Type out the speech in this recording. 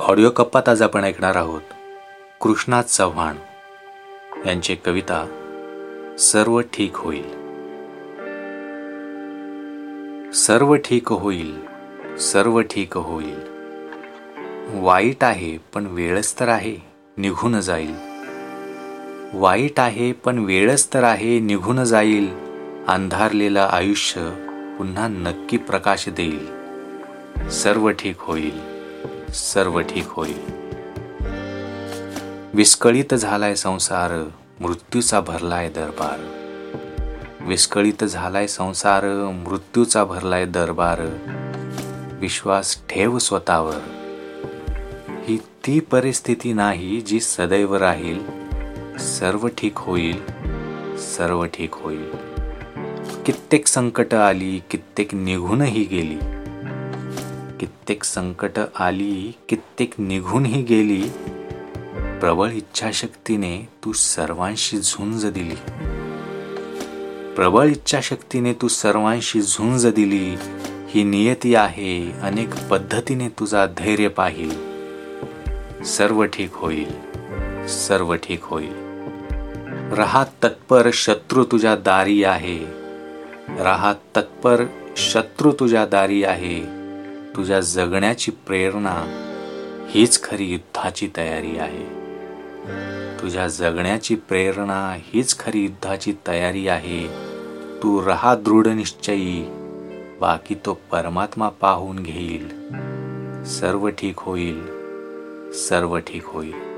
Audio कप्पात आज आपण ऐकणार आहोत कृष्णा चव्हाण. यांची कविता सर्व ठीक होईल. सर्व ठीक होईल सर्व ठीक होईल. वाईट आहे पण वेळच तर आहे निघून जाईल. वाईट आहे पण वेळच तर आहे निघून जाईल. अंधारलेलं आयुष्य पुन्हा नक्की प्रकाश देईल. सर्व ठीक होईल. सर्व ठीक होईल विस्कळीत झालाय संसार मृत्यूचा भरलाय दरबार. विस्कळीत झालाय संसार मृत्यूचा भरलाय दरबार. विश्वास ठेव स्वतःवर. ही ती परिस्थिती नाही जी सदैव राहील. सर्व ठीक होईल सर्व ठीक होईल. कित्येक संकट आली कित्येक निघूनही गेली. कित्येक संकट आली कित्येक निघूनही गेली प्रबळ इच्छाशक्तीने तू सर्वांशी झुंज दिली. प्रबळ इच्छाशक्तीने तू सर्वांशी झुंज दिली. ही नियती आहे अनेक पद्धतीने तुझा धैर्य पाहिल. सर्व ठीक होईल सर्व ठीक होईल. रहा तत्पर शत्रू तुझ्या दारी आहे. रहा तत्पर शत्रू तुझ्या दारी आहे. तुझ्या जगण्याची प्रेरणा हीच खरी युद्धाची तयारी आहे. तुझ्या जगण्याची प्रेरणा हीच खरी युद्धाची तयारी आहे. तू रहा दृढ निश्चयी बाकी तो परमात्मा पाहून घेईल. सर्व ठीक होईल सर्व ठीक होईल.